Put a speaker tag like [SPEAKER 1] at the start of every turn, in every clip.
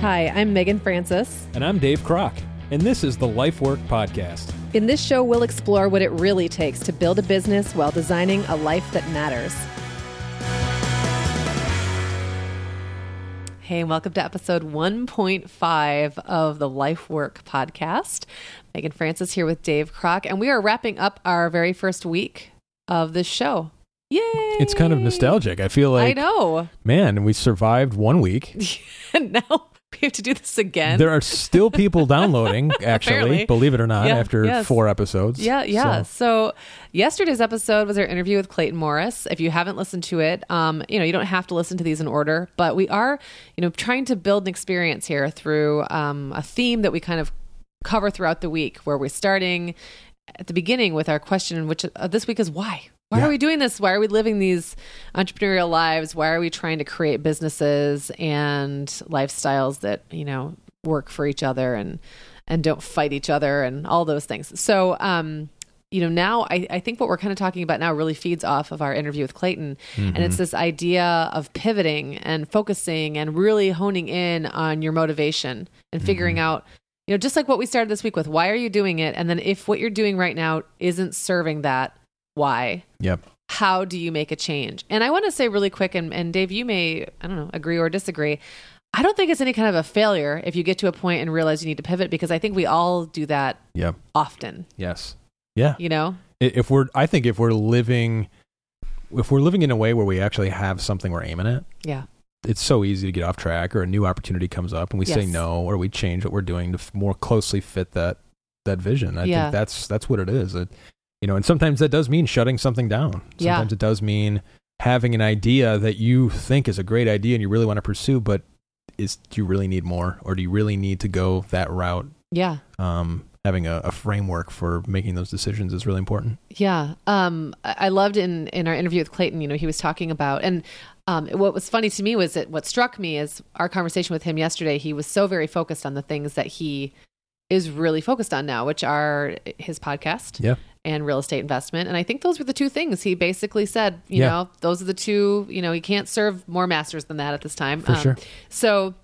[SPEAKER 1] Hi, I'm Meagan Francis.
[SPEAKER 2] And I'm Dave Krock, and this is the Life Work Podcast.
[SPEAKER 1] In this show, we'll explore what it really takes to build a business while designing a life that matters. Hey, and welcome to episode 1.5 of the Life Work Podcast. Meagan Francis here with Dave Krock, and we are wrapping up our very first week of this show. Yay!
[SPEAKER 2] It's kind of nostalgic. I feel like
[SPEAKER 1] I know.
[SPEAKER 2] man, we survived one week.
[SPEAKER 1] and now we have to do this again.
[SPEAKER 2] There are still people downloading, actually, believe it or not,
[SPEAKER 1] Yeah,
[SPEAKER 2] after
[SPEAKER 1] yes.
[SPEAKER 2] four episodes.
[SPEAKER 1] Yeah, yeah.
[SPEAKER 2] So,
[SPEAKER 1] So. yesterday's episode was our interview with Clayton Morris. If you haven't listened to it, um, you know you don't have to listen to these in order, but we are, you know, trying to build an experience here through um, a theme that we kind of cover throughout the week, where we're starting at the beginning with our question, which uh, this week is why. Why
[SPEAKER 2] Yeah.
[SPEAKER 1] are we doing this? Why are we living these entrepreneurial lives? Why are we trying to create businesses and lifestyles that you know work for each other and and don't fight each other and all those things? So, um, you know, now I, I think what we're kind of talking about now really feeds off of our interview with Clayton, and it's this idea of pivoting and focusing and really honing in on your motivation and figuring out. You know, just like what we started this week with, why are you doing it? And then if what you're doing right now isn't serving that, why?
[SPEAKER 2] yep.
[SPEAKER 1] how do you make a change? And I want to say really quick, and, and Dave, you may, I don't know, agree or disagree. I don't think it's any kind of a failure if you get to a point and realize you need to pivot because I think we all do that
[SPEAKER 2] Yep.
[SPEAKER 1] often,
[SPEAKER 2] Yes. Yeah.
[SPEAKER 1] you know?
[SPEAKER 2] If we're, I think if we're living, if we're living in a way where we actually have something we're aiming at,
[SPEAKER 1] Yeah.
[SPEAKER 2] it's so easy to get off track or a new opportunity comes up and we say no or we change what we're doing to f- more closely fit that that vision. I
[SPEAKER 1] Yeah.
[SPEAKER 2] think that's that's what it is. It, you know, and sometimes that does mean shutting something down.
[SPEAKER 1] Yeah.
[SPEAKER 2] Sometimes it does mean having an idea that you think is a great idea and you really want to pursue, but is do you really need more or do you really need to go that route?
[SPEAKER 1] Yeah.
[SPEAKER 2] Um, having a, a framework for making those decisions is really important.
[SPEAKER 1] Yeah. Um, I I loved in, in our interview with Clayton, you know, he was talking about, and um, what was funny to me was that what struck me is our conversation with him yesterday, he was so very focused on the things that he is really focused on now, which are his podcast
[SPEAKER 2] Yeah.
[SPEAKER 1] And real estate investment. And I think those were the two things he basically said, you
[SPEAKER 2] Yeah.
[SPEAKER 1] know, those are the two, you know, he can't serve more masters than that at this time.
[SPEAKER 2] For sure.
[SPEAKER 1] So,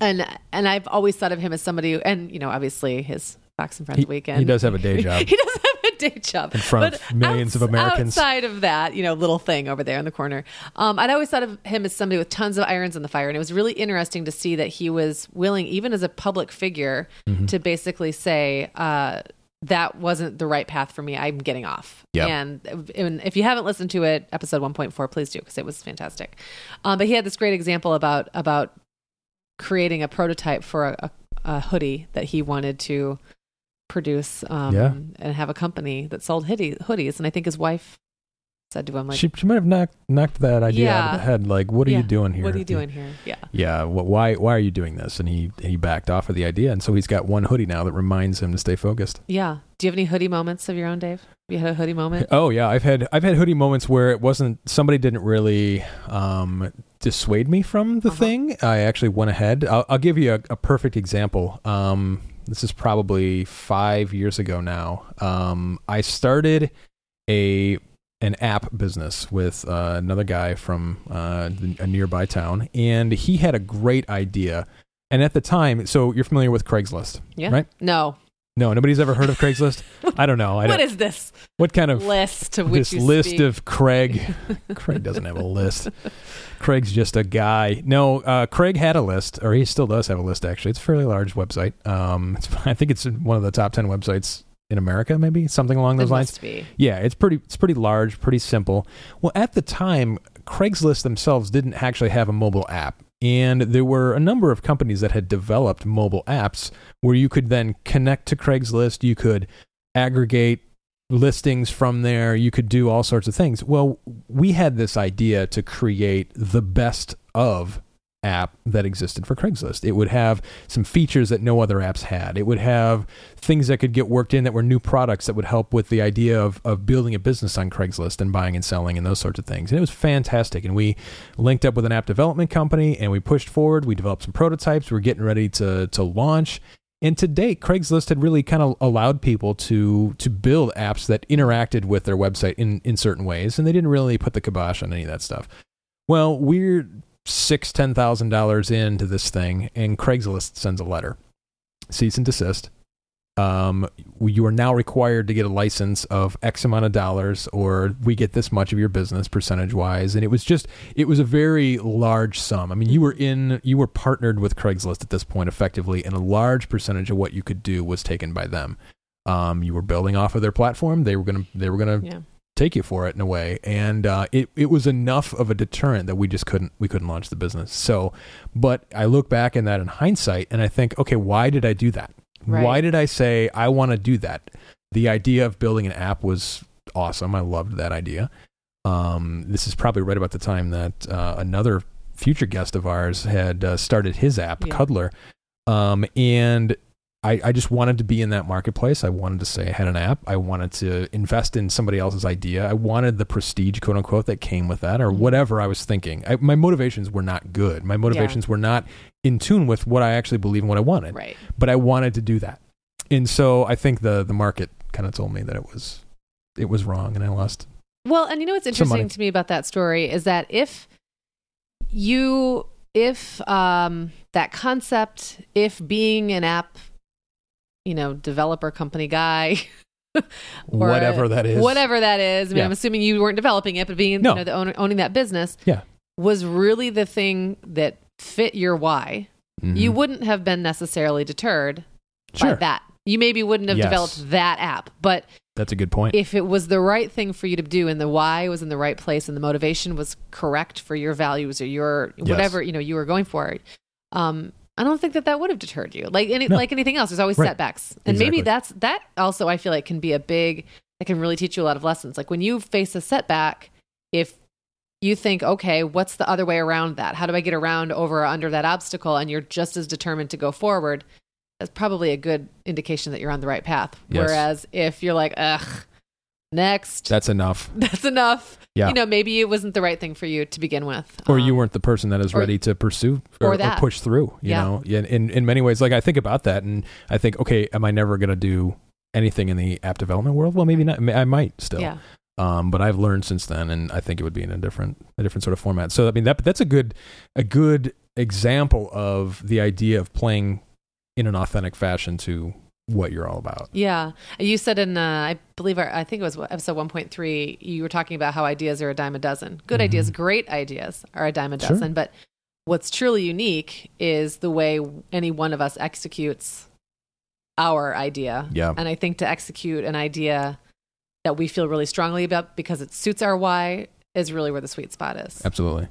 [SPEAKER 1] and, and I've always thought of him as somebody, who- and, you know, obviously his Fox and Friends
[SPEAKER 2] He,
[SPEAKER 1] weekend.
[SPEAKER 2] he does have a day job.
[SPEAKER 1] he does have a day job
[SPEAKER 2] In front of millions of Americans.
[SPEAKER 1] Outside of that, you know, little thing over there in the corner, um, I'd always thought of him as somebody with tons of irons in the fire, and it was really interesting to see that he was willing, even as a public figure,
[SPEAKER 2] Mm-hmm.
[SPEAKER 1] to basically say. Uh, that wasn't the right path for me. I'm getting off.
[SPEAKER 2] Yep.
[SPEAKER 1] And, and if you haven't listened to it, episode 1.4, please do because it was fantastic. Um, but he had this great example about about creating a prototype for a, a, a hoodie that he wanted to produce um,
[SPEAKER 2] Yeah.
[SPEAKER 1] and have a company that sold hoodie, hoodies. And I think his wife said to him, like,
[SPEAKER 2] she, she might have knocked knocked that idea out of the head. Like, what are
[SPEAKER 1] Yeah.
[SPEAKER 2] you doing here?
[SPEAKER 1] What are you doing here? Yeah.
[SPEAKER 2] yeah, wh- why why are you doing this? And he he backed off of the idea, and so he's got one hoodie now that reminds him to stay focused.
[SPEAKER 1] Yeah. Do you have any hoodie moments of your own, Dave? You had a hoodie moment?
[SPEAKER 2] Oh yeah, I've had I've had hoodie moments where it wasn't somebody didn't really um, dissuade me from the
[SPEAKER 1] Uh-huh.
[SPEAKER 2] thing. I actually went ahead. I'll, I'll give you a, a perfect example. Um, this is probably five years ago now. Um, I started a an app business with uh, another guy from uh, a nearby town, and he had a great idea. And at the time, so you're familiar with Craigslist,
[SPEAKER 1] Yeah.
[SPEAKER 2] right?
[SPEAKER 1] No.
[SPEAKER 2] No, nobody's ever heard of Craigslist. I don't know. I
[SPEAKER 1] What
[SPEAKER 2] don't,
[SPEAKER 1] is this
[SPEAKER 2] what kind of
[SPEAKER 1] list which
[SPEAKER 2] this list
[SPEAKER 1] speak?
[SPEAKER 2] of Craig. Craig doesn't have a list. Craig's just a guy. No, uh, Craig had a list, or he still does have a list. Actually, it's a fairly large website. Um, it's, I think it's one of the top ten websites in America, maybe something along
[SPEAKER 1] It
[SPEAKER 2] those lines.
[SPEAKER 1] must be.
[SPEAKER 2] Yeah, it's pretty. It's pretty large, pretty simple. Well, at the time, Craigslist themselves didn't actually have a mobile app, and there were a number of companies that had developed mobile apps where you could then connect to Craigslist. You could aggregate listings from there. You could do all sorts of things. Well, we had this idea to create the best of app that existed for Craigslist. It would have some features that no other apps had. It would have things that could get worked in that were new products that would help with the idea of, of building a business on Craigslist and buying and selling and those sorts of things. And it was fantastic. And we linked up with an app development company and we pushed forward. We developed some prototypes. We were getting ready to to launch. And to date, Craigslist had really kind of allowed people to to build apps that interacted with their website in, in certain ways, and they didn't really put the kibosh on any of that stuff. Well, we're six ten thousand dollars into this thing, and Craigslist sends a letter, cease and desist. Um, you are now required to get a license of X amount of dollars, or we get this much of your business percentage wise. And it was just, it was a very large sum. I mean, you were in, you were partnered with Craigslist at this point effectively, and a large percentage of what you could do was taken by them. Um, you were building off of their platform. They were gonna, they were gonna
[SPEAKER 1] Yeah.
[SPEAKER 2] Take you for it in a way. And uh, it, it was enough of a deterrent that we just couldn't we couldn't launch the business. So but i look back in that in hindsight and i think okay why did i do that?
[SPEAKER 1] Right.
[SPEAKER 2] why did i say i want to do that? The idea of building an app was awesome. I loved that idea. Um, this is probably right about the time that uh, another future guest of ours had uh, started his app
[SPEAKER 1] Yeah.
[SPEAKER 2] Cuddlr. Um, and I, I just wanted to be in that marketplace. I wanted to say I had an app. I wanted to invest in somebody else's idea. I wanted the prestige, quote unquote, that came with that, or
[SPEAKER 1] Mhm.
[SPEAKER 2] whatever I was thinking. I, my motivations were not good. My motivations were not in tune with what I actually believed and what I wanted.
[SPEAKER 1] Right.
[SPEAKER 2] But I wanted to do that, and so I think the the market kind of told me that it was it was wrong, and I lost.
[SPEAKER 1] Well, and you know what's interesting to me about that story is that if you if um that concept if being an app you know developer company guy
[SPEAKER 2] whatever that is,
[SPEAKER 1] whatever that is i mean
[SPEAKER 2] Yeah.
[SPEAKER 1] i'm assuming you weren't developing it but being
[SPEAKER 2] No.
[SPEAKER 1] you know the owner, owning that business
[SPEAKER 2] Yeah.
[SPEAKER 1] was really the thing that fit your why
[SPEAKER 2] Mhm.
[SPEAKER 1] you wouldn't have been necessarily deterred
[SPEAKER 2] sure
[SPEAKER 1] by that you maybe wouldn't have
[SPEAKER 2] Yes.
[SPEAKER 1] developed that app but
[SPEAKER 2] that's a good point.
[SPEAKER 1] if it was the right thing for you to do and the why was in the right place and the motivation was correct for your values or your
[SPEAKER 2] Yes.
[SPEAKER 1] whatever you know you were going for um i don't think that that would have deterred you. Like any
[SPEAKER 2] No.
[SPEAKER 1] like anything else there's always
[SPEAKER 2] Right.
[SPEAKER 1] setbacks. And maybe that's that also i feel like can be a big that can really teach you a lot of lessons. Like when you face a setback if you think okay what's the other way around that? How do i get around over or under that obstacle? And you're just as determined to go forward that's probably a good indication that you're on the right path.
[SPEAKER 2] Yes.
[SPEAKER 1] whereas if you're like ugh next.
[SPEAKER 2] That's enough.
[SPEAKER 1] that's enough.
[SPEAKER 2] Yeah.
[SPEAKER 1] you know maybe it wasn't the right thing for you to begin with.
[SPEAKER 2] Or you
[SPEAKER 1] Um,
[SPEAKER 2] weren't the person that is
[SPEAKER 1] or-
[SPEAKER 2] ready to pursue or,
[SPEAKER 1] or
[SPEAKER 2] or push through you
[SPEAKER 1] Yeah.
[SPEAKER 2] know? In, in in many ways like i think about that and i think okay am i never going to do anything in the app development world? Well maybe not. I might still.
[SPEAKER 1] Yeah.
[SPEAKER 2] Um, but i've learned since then and i think it would be in a different a different sort of format. So i mean that that's a good a good example of the idea of playing in an authentic fashion to what you're all about
[SPEAKER 1] Yeah, you said in uh, I believe our, I think it was episode one point three. You were talking about how ideas are a dime a dozen. Good
[SPEAKER 2] Mhm.
[SPEAKER 1] ideas, great ideas are a dime a
[SPEAKER 2] Sure.
[SPEAKER 1] dozen. But what's truly unique is the way any one of us executes our idea.
[SPEAKER 2] yeah
[SPEAKER 1] And I think to execute an idea that we feel really strongly about because it suits our why is really where the sweet spot is.
[SPEAKER 2] absolutely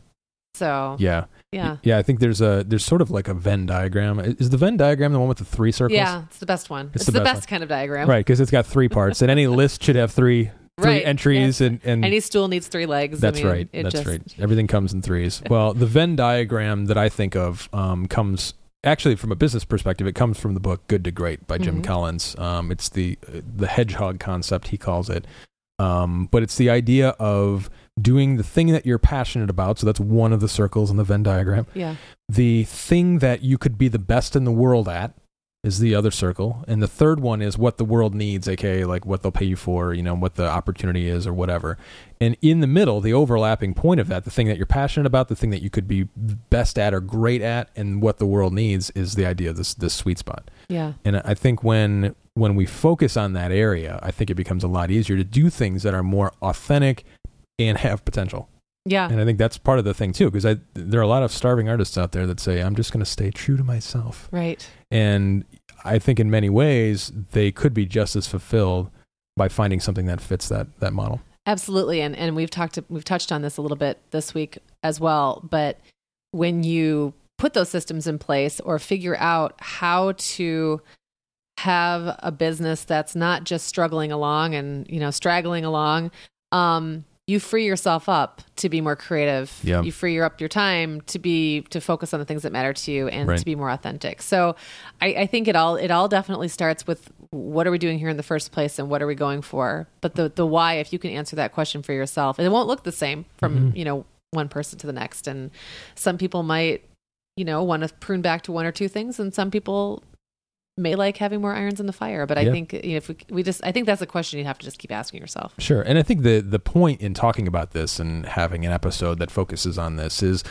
[SPEAKER 1] So
[SPEAKER 2] yeah
[SPEAKER 1] yeah,
[SPEAKER 2] yeah i think there's a there's sort of like a venn diagram is the venn diagram the one with the three circles
[SPEAKER 1] yeah, it's the best one. It's,
[SPEAKER 2] the
[SPEAKER 1] the,
[SPEAKER 2] best
[SPEAKER 1] best, kind of diagram.
[SPEAKER 2] Right, because it's got three parts, and any list should have three three
[SPEAKER 1] Right,
[SPEAKER 2] entries, and and
[SPEAKER 1] Any stool needs three legs.
[SPEAKER 2] that's
[SPEAKER 1] I mean,
[SPEAKER 2] right. That's
[SPEAKER 1] just,
[SPEAKER 2] right. Everything comes in threes. Well, the Venn diagram that I think of um, comes actually from a business perspective. It comes from the book Good to Great by Jim
[SPEAKER 1] Mhm.
[SPEAKER 2] Collins. Um, it's the the hedgehog concept he calls it, um, but it's the idea of doing the thing that you're passionate about. So that's one of the circles in the Venn diagram
[SPEAKER 1] Yeah.
[SPEAKER 2] the thing that you could be the best in the world at is the other circle and the third one is what the world needs aka like what they'll pay you for you know what the opportunity is or whatever and in the middle the overlapping point of that the thing that you're passionate about the thing that you could be best at or great at and what the world needs is the idea of this this sweet spot
[SPEAKER 1] Yeah.
[SPEAKER 2] and i think when when we focus on that area i think it becomes a lot easier to do things that are more authentic and have potential
[SPEAKER 1] Yeah.
[SPEAKER 2] and I think that's part of the thing too, because I there are a lot of starving artists out there that say I'm just going to stay true to myself,
[SPEAKER 1] Right.
[SPEAKER 2] and I think in many ways they could be just as fulfilled by finding something that fits that that model.
[SPEAKER 1] Absolutely. And and we've talked we've touched on this a little bit this week as well, but when you put those systems in place or figure out how to have a business that's not just struggling along and, you know, straggling along, um you free yourself up to be more creative.
[SPEAKER 2] Yeah.
[SPEAKER 1] You free up your time to be to focus on the things that matter to you and
[SPEAKER 2] Right.
[SPEAKER 1] to be more authentic. So I, I think it all it all definitely starts with what are we doing here in the first place and what are we going for. But the the why, if you can answer that question for yourself, it won't look the same from
[SPEAKER 2] Mhm.
[SPEAKER 1] you know one person to the next. And some people might you know want to prune back to one or two things, and some people may like having more irons in the fire. But I
[SPEAKER 2] Yeah.
[SPEAKER 1] think you know, if we, we just, I think that's a question you have to just keep asking yourself.
[SPEAKER 2] Sure. And I think the the point in talking about this and having an episode that focuses on this is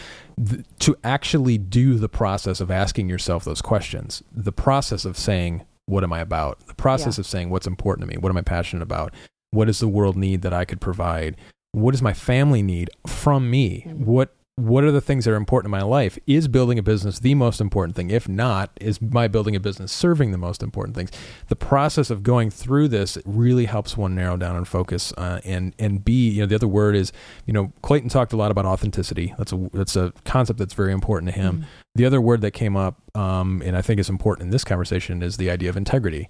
[SPEAKER 2] th- to actually do the process of asking yourself those questions. The process of saying, what am I about? The process
[SPEAKER 1] Yeah.
[SPEAKER 2] of saying what's important to me? What am I passionate about? What does the world need that I could provide? What does my family need from me?
[SPEAKER 1] Mhm.
[SPEAKER 2] What what are the things that are important in my life? Is building a business the most important thing? If not, is my building a business serving the most important things? The process of going through this really helps one narrow down and focus, uh, and and be you know the other word is you know Clayton talked a lot about authenticity. That's a that's a concept that's very important to him.
[SPEAKER 1] Mhm.
[SPEAKER 2] The other word that came up, um, and I think is important in this conversation, is the idea of integrity.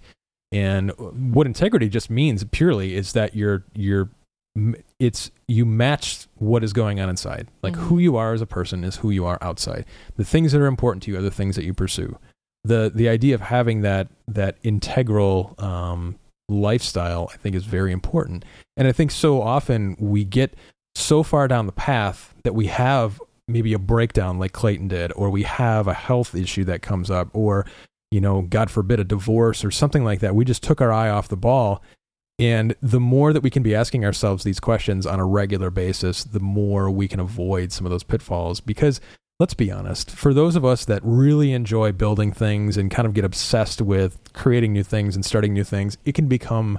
[SPEAKER 2] And what integrity just means purely is that you're you're it's you match what is going on inside. Like
[SPEAKER 1] Mhm.
[SPEAKER 2] who you are as a person is who you are outside. The things that are important to you are the things that you pursue. The the idea of having that that integral um, lifestyle, I think, is very important. And I think so often we get so far down the path that we have maybe a breakdown like Clayton did, or we have a health issue that comes up, or you know, God forbid, a divorce or something like that. We just took our eye off the ball. And the more that we can be asking ourselves these questions on a regular basis, the more we can avoid some of those pitfalls. Because let's be honest, for those of us that really enjoy building things and kind of get obsessed with creating new things and starting new things, it can become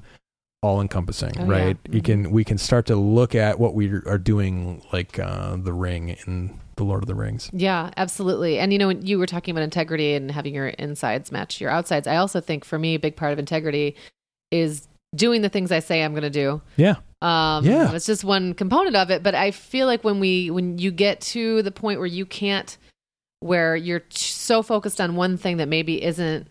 [SPEAKER 2] all encompassing,
[SPEAKER 1] Oh, yeah.
[SPEAKER 2] right? You can we can start to look at what we are doing, like uh, the Ring in the Lord of the Rings.
[SPEAKER 1] Yeah, absolutely. And you know, when you were talking about integrity and having your insides match your outsides, I also think for me, a big part of integrity is doing the things I say I'm going to do.
[SPEAKER 2] Yeah,
[SPEAKER 1] Um,
[SPEAKER 2] Yeah.
[SPEAKER 1] it's just one component of it. But I feel like when we, when you get to the point where you can't, where you're so focused on one thing that maybe isn't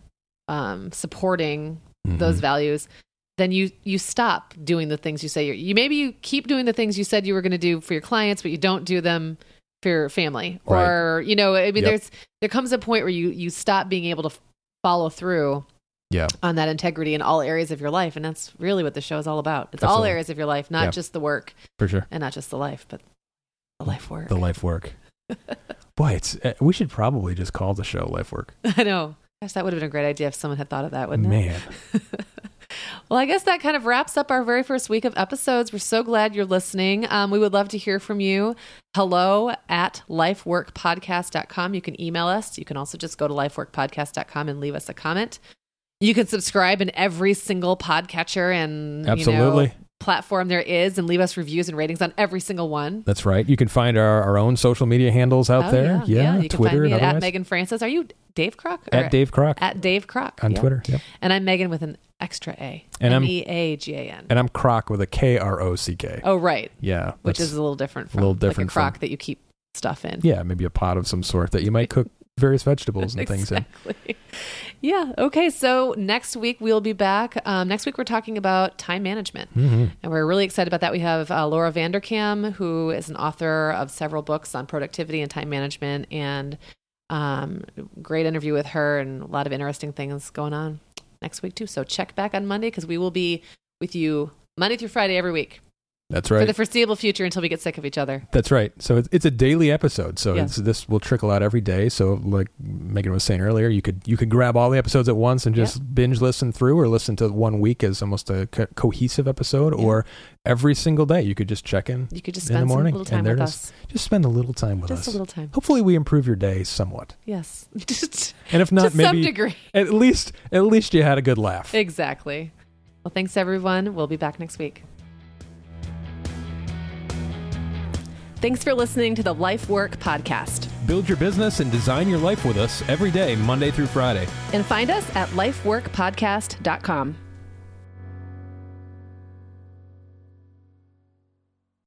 [SPEAKER 1] um, supporting those
[SPEAKER 2] Mhm.
[SPEAKER 1] values, then you you stop doing the things you say you're, you maybe you keep doing the things you said you were going to do for your clients, but you don't do them for your family,
[SPEAKER 2] Right.
[SPEAKER 1] or you know, I mean,
[SPEAKER 2] Yep.
[SPEAKER 1] there's there comes a point where you you stop being able to follow through
[SPEAKER 2] Yeah.
[SPEAKER 1] on that integrity in all areas of your life, and that's really what the show is all about. It's all areas of your life, not
[SPEAKER 2] Yeah.
[SPEAKER 1] just the work
[SPEAKER 2] for sure.
[SPEAKER 1] and not just the life, but the life work.
[SPEAKER 2] The life work. Boy, it's uh, we should probably just call the show life work.
[SPEAKER 1] I know. Gosh, that would have been a great idea if someone had thought of that, wouldn't it?
[SPEAKER 2] Man,
[SPEAKER 1] well, I guess that kind of wraps up our very first week of episodes. We're so glad you're listening. Um, we would love to hear from you. Hello at lifeworkpodcast.com. You can email us. You can also just go to lifeworkpodcast.com and leave us a comment. You can subscribe in every single podcatcher and you know,
[SPEAKER 2] Absolutely.
[SPEAKER 1] platform there is and leave us reviews and ratings on every single one.
[SPEAKER 2] that's right. You can find our, our own social media handles out
[SPEAKER 1] Oh,
[SPEAKER 2] there.
[SPEAKER 1] yeah, You can
[SPEAKER 2] Twitter and
[SPEAKER 1] at. Meagan Francis. Are you Dave Krock?
[SPEAKER 2] At Dave Krock
[SPEAKER 1] At Dave Krock.
[SPEAKER 2] on
[SPEAKER 1] yeah.
[SPEAKER 2] Twitter. Yep.
[SPEAKER 1] And I'm Meagan with an extra A.
[SPEAKER 2] And I'm-
[SPEAKER 1] M E A G A N.
[SPEAKER 2] And I'm Krock with a K R O C K.
[SPEAKER 1] Oh, right.
[SPEAKER 2] Yeah.
[SPEAKER 1] Which is a little different from a
[SPEAKER 2] little
[SPEAKER 1] like
[SPEAKER 2] different
[SPEAKER 1] a crock
[SPEAKER 2] from-
[SPEAKER 1] that you keep stuff in.
[SPEAKER 2] yeah, maybe a pot of some sort that you might cook various vegetables and things in.
[SPEAKER 1] exactly. Yeah. Okay. So next week we'll be back. Um, next week we're talking about time management.
[SPEAKER 2] hmm
[SPEAKER 1] And we're really excited about that. We have uh, Laura Vanderkam, who is an author of several books on productivity and time management, and um, great interview with her, and a lot of interesting things going on next week too. So check back on Monday because we will be with you Monday through Friday every week
[SPEAKER 2] That's right.
[SPEAKER 1] for the foreseeable future until we get sick of each other.
[SPEAKER 2] That's right. So it's, it's a daily episode. So it's, this will trickle out every day. So like Meagan was saying earlier, you could you could grab all the episodes at once and just binge listen through, or listen to one week as almost a co- cohesive episode,
[SPEAKER 1] Yeah.
[SPEAKER 2] or every single day you could just check in,
[SPEAKER 1] You could just
[SPEAKER 2] In the
[SPEAKER 1] spend
[SPEAKER 2] morning,
[SPEAKER 1] some little time
[SPEAKER 2] and there
[SPEAKER 1] with
[SPEAKER 2] it is.
[SPEAKER 1] us.
[SPEAKER 2] just spend a little time with
[SPEAKER 1] Just
[SPEAKER 2] us.
[SPEAKER 1] Just a little time.
[SPEAKER 2] Hopefully, we improve your day somewhat,
[SPEAKER 1] Yes. Just
[SPEAKER 2] and if not,
[SPEAKER 1] to some
[SPEAKER 2] maybe
[SPEAKER 1] degree.
[SPEAKER 2] at least at least you had a good laugh.
[SPEAKER 1] Exactly. Well, thanks everyone. We'll be back next week. Thanks for listening to the Life Work Podcast.
[SPEAKER 2] Build your business and design your life with us every day, Monday through Friday.
[SPEAKER 1] And find us at lifeworkpodcast.com.